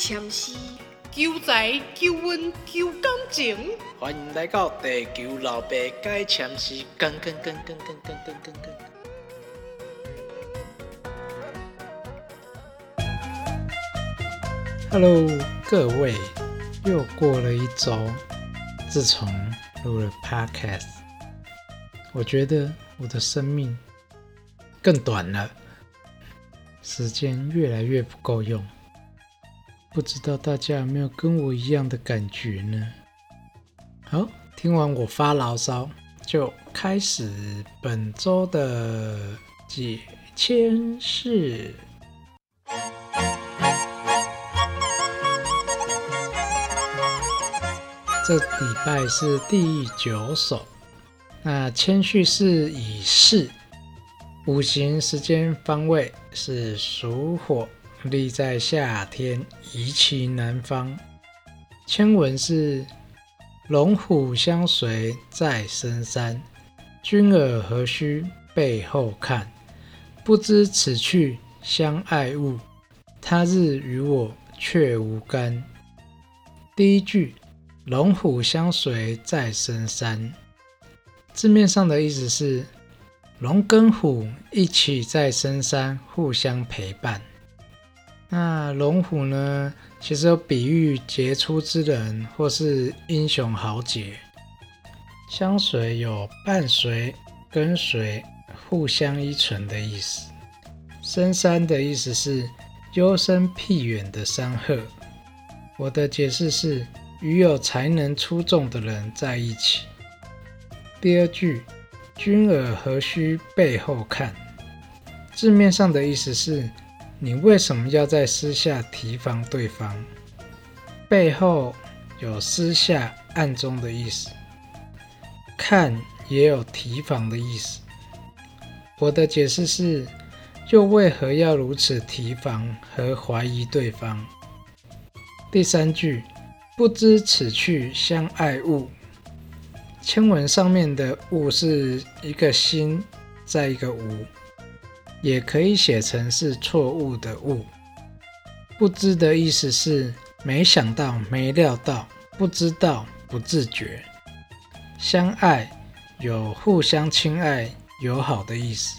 签诗，求财、求运、求感情。欢迎来到地球老爸解签诗，跟跟跟跟跟跟跟跟跟。Hello，各位，又过了一周，自从录了 Podcast，我觉得我的生命更短了，时间越来越不够用。不知道大家有没有跟我一样的感觉呢？好，听完我发牢骚，就开始本周的解签事。这礼拜是第九首，那谦序是以巳，五行时间方位是属火。立在夏天，宜其南方。签文是：龙虎相随在深山，君尔何须背后看？不知此去相爱物，他日与我却无干。第一句“龙虎相随在深山”，字面上的意思是龙跟虎一起在深山互相陪伴。那龙虎呢？其实有比喻杰出之人或是英雄豪杰。相随有伴随、跟随、互相依存的意思。深山的意思是幽深僻远的山壑。我的解释是与有才能出众的人在一起。第二句，君尔何须背后看？字面上的意思是。你为什么要在私下提防对方？背后有私下、暗中的意思，看也有提防的意思。我的解释是：又为何要如此提防和怀疑对方？第三句，不知此去相爱物。签文上面的“物”是一个心，在一个“无”。也可以写成是错误的误。不知的意思是没想到、没料到、不知道、不自觉。相爱有互相亲爱、友好的意思。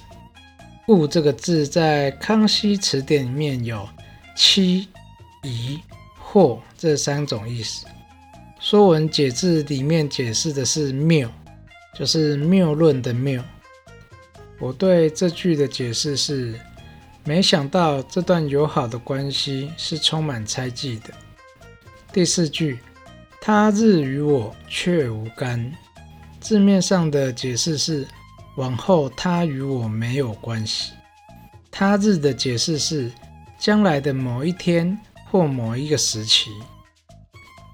误这个字在康熙词典里面有欺、疑、惑这三种意思。说文解字里面解释的是谬，就是谬论的谬。我对这句的解释是：没想到这段友好的关系是充满猜忌的。第四句，他日与我却无干。字面上的解释是：往后他与我没有关系。他日的解释是：将来的某一天或某一个时期。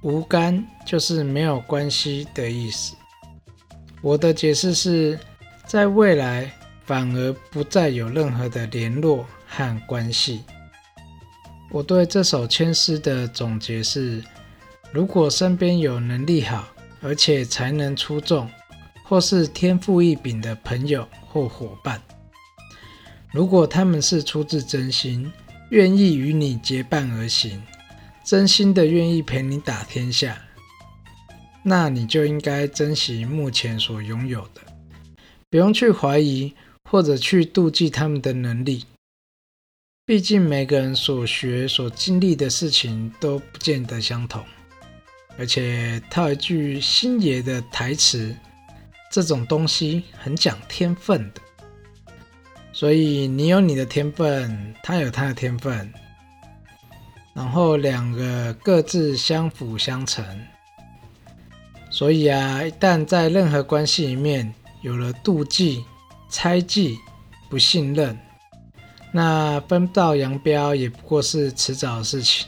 无干就是没有关系的意思。我的解释是在未来。反而不再有任何的联络和关系。我对这首签诗的总结是：如果身边有能力好，而且才能出众，或是天赋异禀的朋友或伙伴，如果他们是出自真心，愿意与你结伴而行，真心的愿意陪你打天下，那你就应该珍惜目前所拥有的，不用去怀疑。或者去妒忌他们的能力，毕竟每个人所学、所经历的事情都不见得相同。而且套一句星爷的台词，这种东西很讲天分的。所以你有你的天分，他有他的天分，然后两个各自相辅相成。所以啊，一旦在任何关系里面有了妒忌，猜忌、不信任，那分道扬镳也不过是迟早的事情。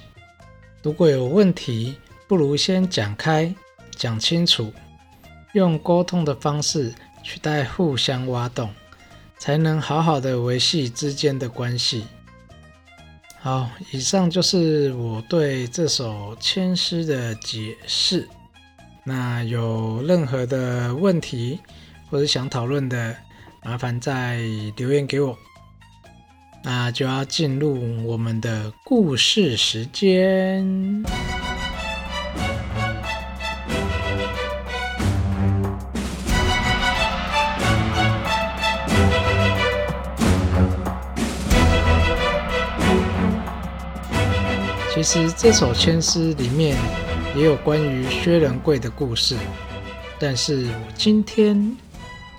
如果有问题，不如先讲开、讲清楚，用沟通的方式取代互相挖洞，才能好好的维系之间的关系。好，以上就是我对这首千诗的解释。那有任何的问题或者想讨论的？麻烦再留言给我。那就要进入我们的故事时间。其实这首千诗里面也有关于薛仁贵的故事，但是我今天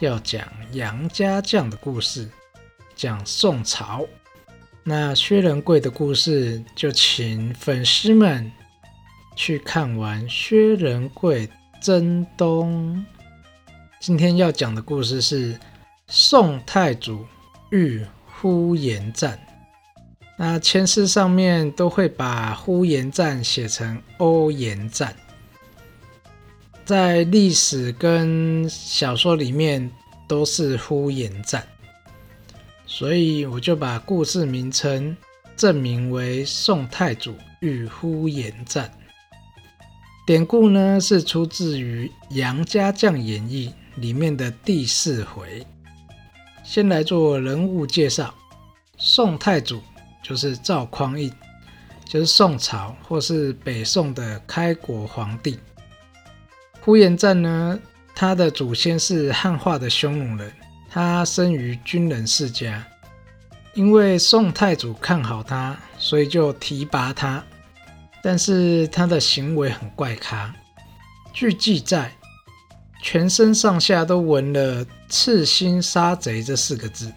要讲杨家将的故事，讲宋朝。那薛仁贵的故事，就请粉丝们去看完《薛仁贵征东》。今天要讲的故事是宋太祖遇呼延赞。那签诗上面都会把呼延赞写成欧延赞，在历史跟小说里面都是呼延赞，所以我就把故事名称证明为宋太祖与呼延赞。典故呢是出自于《杨家将演义》里面的第四回。先来做人物介绍，宋太祖。就是赵匡胤，就是宋朝或是北宋的开国皇帝。呼延赞呢，他的祖先是汉化的匈奴人，他生于军人世家。因为宋太祖看好他，所以就提拔他。但是他的行为很怪咖，据记载，全身上下都纹了“赤心杀贼”这四个字。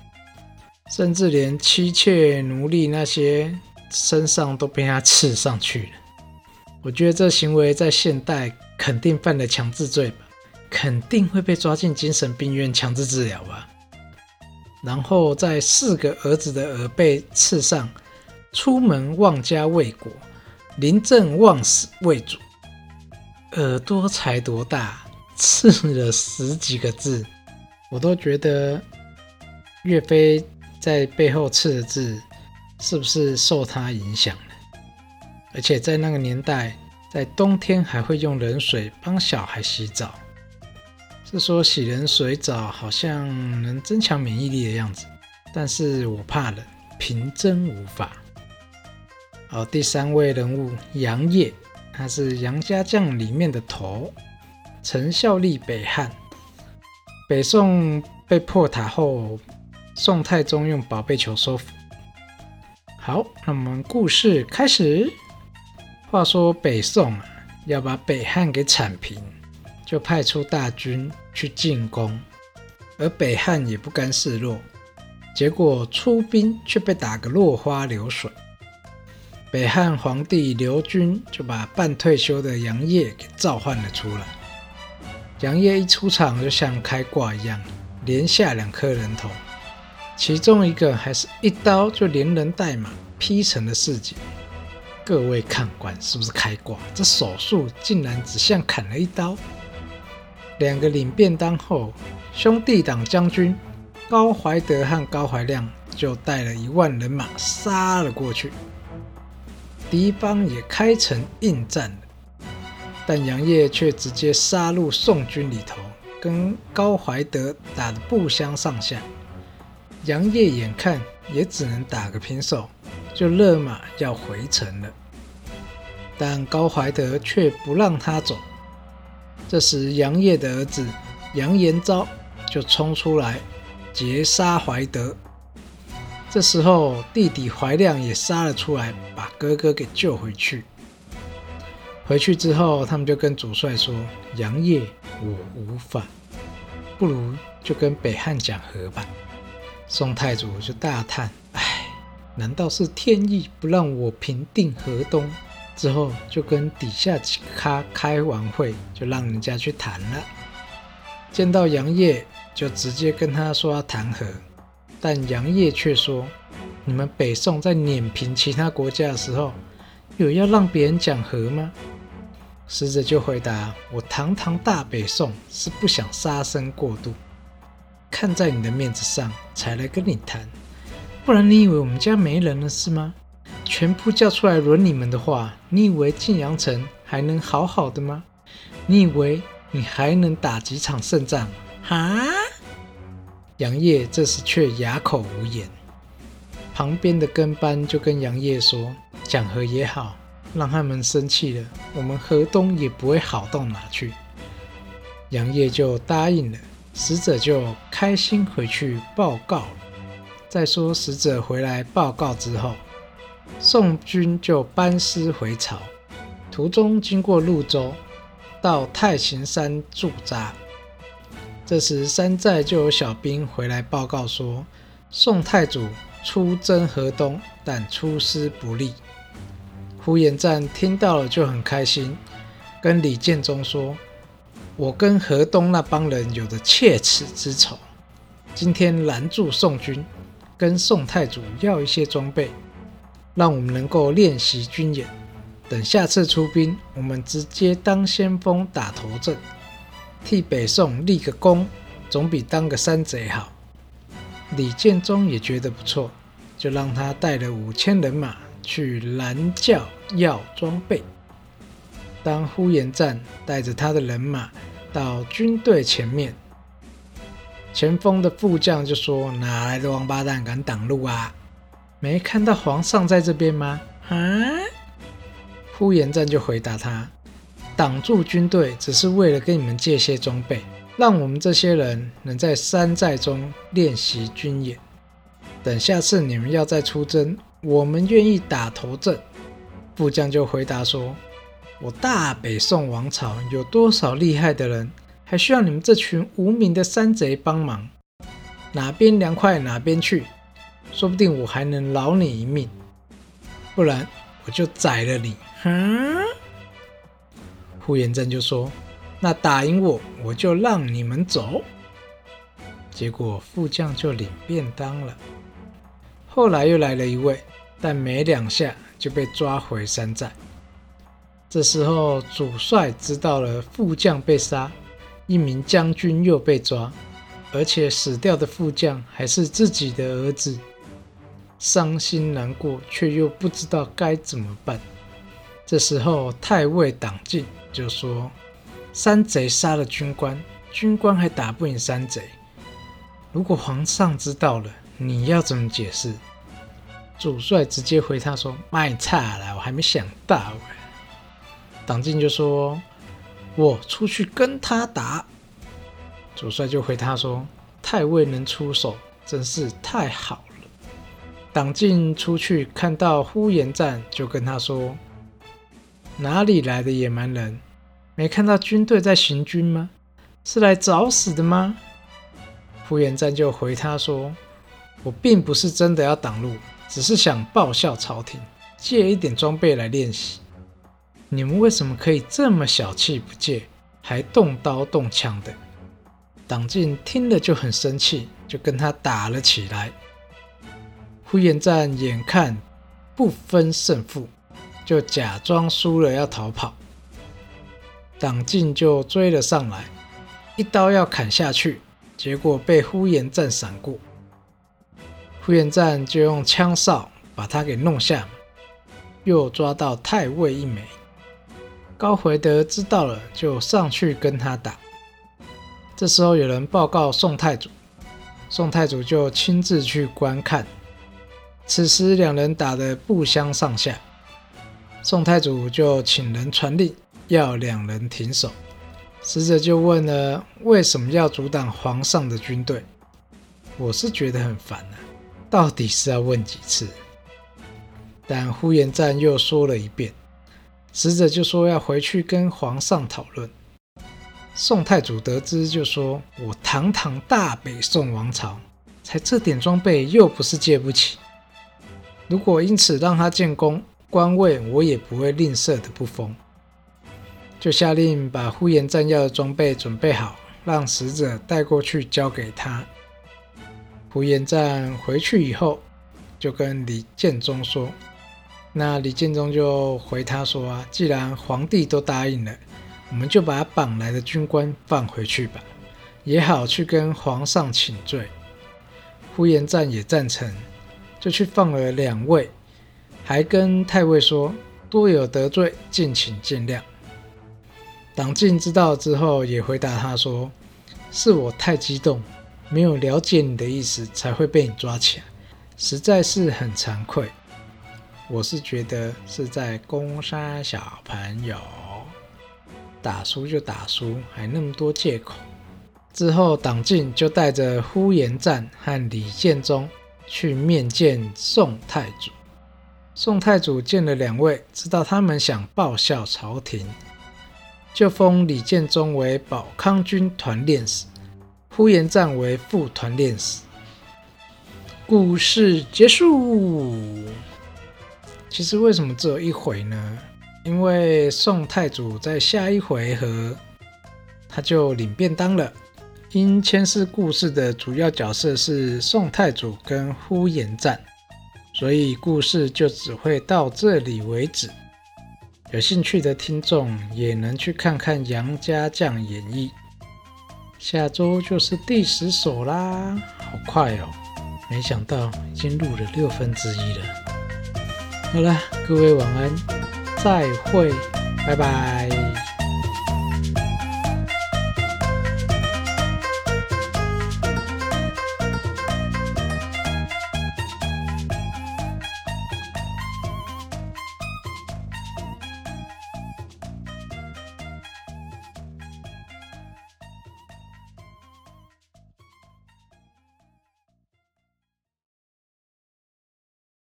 甚至连妻妾奴隶那些身上都被他刺上去了。我觉得这行为在现代肯定犯了强制罪，肯定会被抓进精神病院强制治疗吧。然后在四个儿子的耳背刺上“出门忘家卫国，临阵忘死未主”，耳朵才多大，刺了十几个字，我都觉得岳飞。在背后刺的字，是不是受他影响了？而且在那个年代，在冬天还会用冷水帮小孩洗澡，是说洗冷水澡好像能增强免疫力的样子。但是我怕冷，平真无法。好，第三位人物杨业，他是杨家将里面的头，曾效力北汉。北宋被破塔后。宋太宗用宝贝球收服。好，那我们故事开始。话说北宋啊，要把北汉给铲平，就派出大军去进攻，而北汉也不甘示弱，结果出兵却被打个落花流水。北汉皇帝刘军就把半退休的杨业给召唤了出来。杨业一出场，就像开挂一样，连下两颗人头。其中一个还是一刀就连人带马劈成了四截。各位看官，是不是开挂？这手术竟然只像砍了一刀。两个领便当后，兄弟党将军高怀德和高怀亮就带了一万人马杀了过去。敌方也开城应战了，但杨业却直接杀入宋军里头，跟高怀德打得不相上下。杨业眼看也只能打个平手，就勒马要回城了。但高怀德却不让他走。这时，杨业的儿子杨延昭就冲出来截杀怀德。这时候，弟弟怀亮也杀了出来，把哥哥给救回去。回去之后，他们就跟主帅说：“杨业，我无法，不如就跟北汉讲和吧。”宋太祖就大叹：“哎，难道是天意不让我平定河东？”之后就跟底下几咖开完会，就让人家去谈了。见到杨业，就直接跟他说要谈和，但杨业却说：“你们北宋在碾平其他国家的时候，有要让别人讲和吗？”使者就回答：“我堂堂大北宋是不想杀生过度。”看在你的面子上才来跟你谈，不然你以为我们家没人了是吗？全部叫出来轮你们的话，你以为晋阳城还能好好的吗？你以为你还能打几场胜仗？哈！杨业这时却哑口无言。旁边的跟班就跟杨业说：“讲和也好，让他们生气了，我们河东也不会好到哪去。”杨业就答应了，使者就开心回去报告了。再说使者回来报告之后，宋军就班师回朝，途中经过潞州，到太行山驻扎。这时山寨就有小兵回来报告说，宋太祖出征河东，但出师不利。呼延赞听到了就很开心，跟李建忠说。我跟河东那帮人有着切齿之仇，今天拦住宋军，跟宋太祖要一些装备，让我们能够练习军演。等下次出兵，我们直接当先锋打头阵，替北宋立个功，总比当个山贼好。李建忠也觉得不错，就让他带了五千人马去拦轿要装备。当呼延赞带着他的人马到军队前面，前锋的副将就说：“哪来的王八蛋敢挡路啊？没看到皇上在这边吗？”啊！呼延赞就回答他：“挡住军队只是为了跟你们借些装备，让我们这些人能在山寨中练习军演。等下次你们要再出征，我们愿意打头阵。”副将就回答说。我大北宋王朝有多少厉害的人，还需要你们这群无名的山贼帮忙？哪边凉快哪边去，说不定我还能饶你一命，不然我就宰了你。哼！呼延赞就说：“那打赢我，我就让你们走。”结果副将就领便当了。后来又来了一位，但没两下就被抓回山寨。这时候，主帅知道了副将被杀，一名将军又被抓，而且死掉的副将还是自己的儿子，伤心难过，却又不知道该怎么办。这时候，太尉党进就说：“山贼杀了军官，军官还打不赢山贼，如果皇上知道了，你要怎么解释？”主帅直接回他说：“卖差了，我还没想到。”党进就说：“我出去跟他打。”主帅就回他说：“太尉能出手，真是太好了。”党进出去看到呼延赞，就跟他说：“哪里来的野蛮人？没看到军队在行军吗？是来找死的吗？”呼延赞就回他说：“我并不是真的要挡路，只是想报效朝廷，借一点装备来练习。”你们为什么可以这么小气不借，还动刀动枪的？党进听了就很生气，就跟他打了起来。呼延赞眼看不分胜负，就假装输了要逃跑。党进就追了上来，一刀要砍下去，结果被呼延赞闪过。呼延赞就用枪哨把他给弄下，又抓到太尉一枚。高回德知道了，就上去跟他打。这时候有人报告宋太祖，宋太祖就亲自去观看。此时两人打得不相上下，宋太祖就请人传令，要两人停手。使者就问了：为什么要阻挡皇上的军队？我是觉得很烦啊，到底是要问几次？但呼延赞又说了一遍。使者就说要回去跟皇上讨论。宋太祖得知就说：“我堂堂大北宋王朝，才这点装备又不是借不起。如果因此让他建功，官位我也不会吝啬的不封。”就下令把呼延赞要的装备准备好，让使者带过去交给他。呼延赞回去以后，就跟李建忠说。那李建忠就回他说：“啊，既然皇帝都答应了，我们就把绑来的军官放回去吧，也好去跟皇上请罪。”呼延赞也赞成，就去放了两位，还跟太尉说：“多有得罪，敬请见谅。”党进知道之后，也回答他说：“是我太激动，没有了解你的意思，才会被你抓起来。”实在是很惭愧。我是觉得是在攻杀小朋友，打输就打输，还那么多借口。之后党进就带着呼延赞和李建忠去面见宋太祖。宋太祖见了两位，知道他们想报效朝廷，就封李建忠为保康军团练使，呼延赞为副团练使。故事结束。其实为什么只有一回呢？因为宋太祖在下一回合他就领便当了。因前世故事的主要角色是宋太祖跟呼延赞。所以故事就只会到这里为止。有兴趣的听众也能去看看杨家将演绎。下周就是第十首啦，好快哦！没想到已经录了六分之一了。好了，各位晚安，再会，拜拜。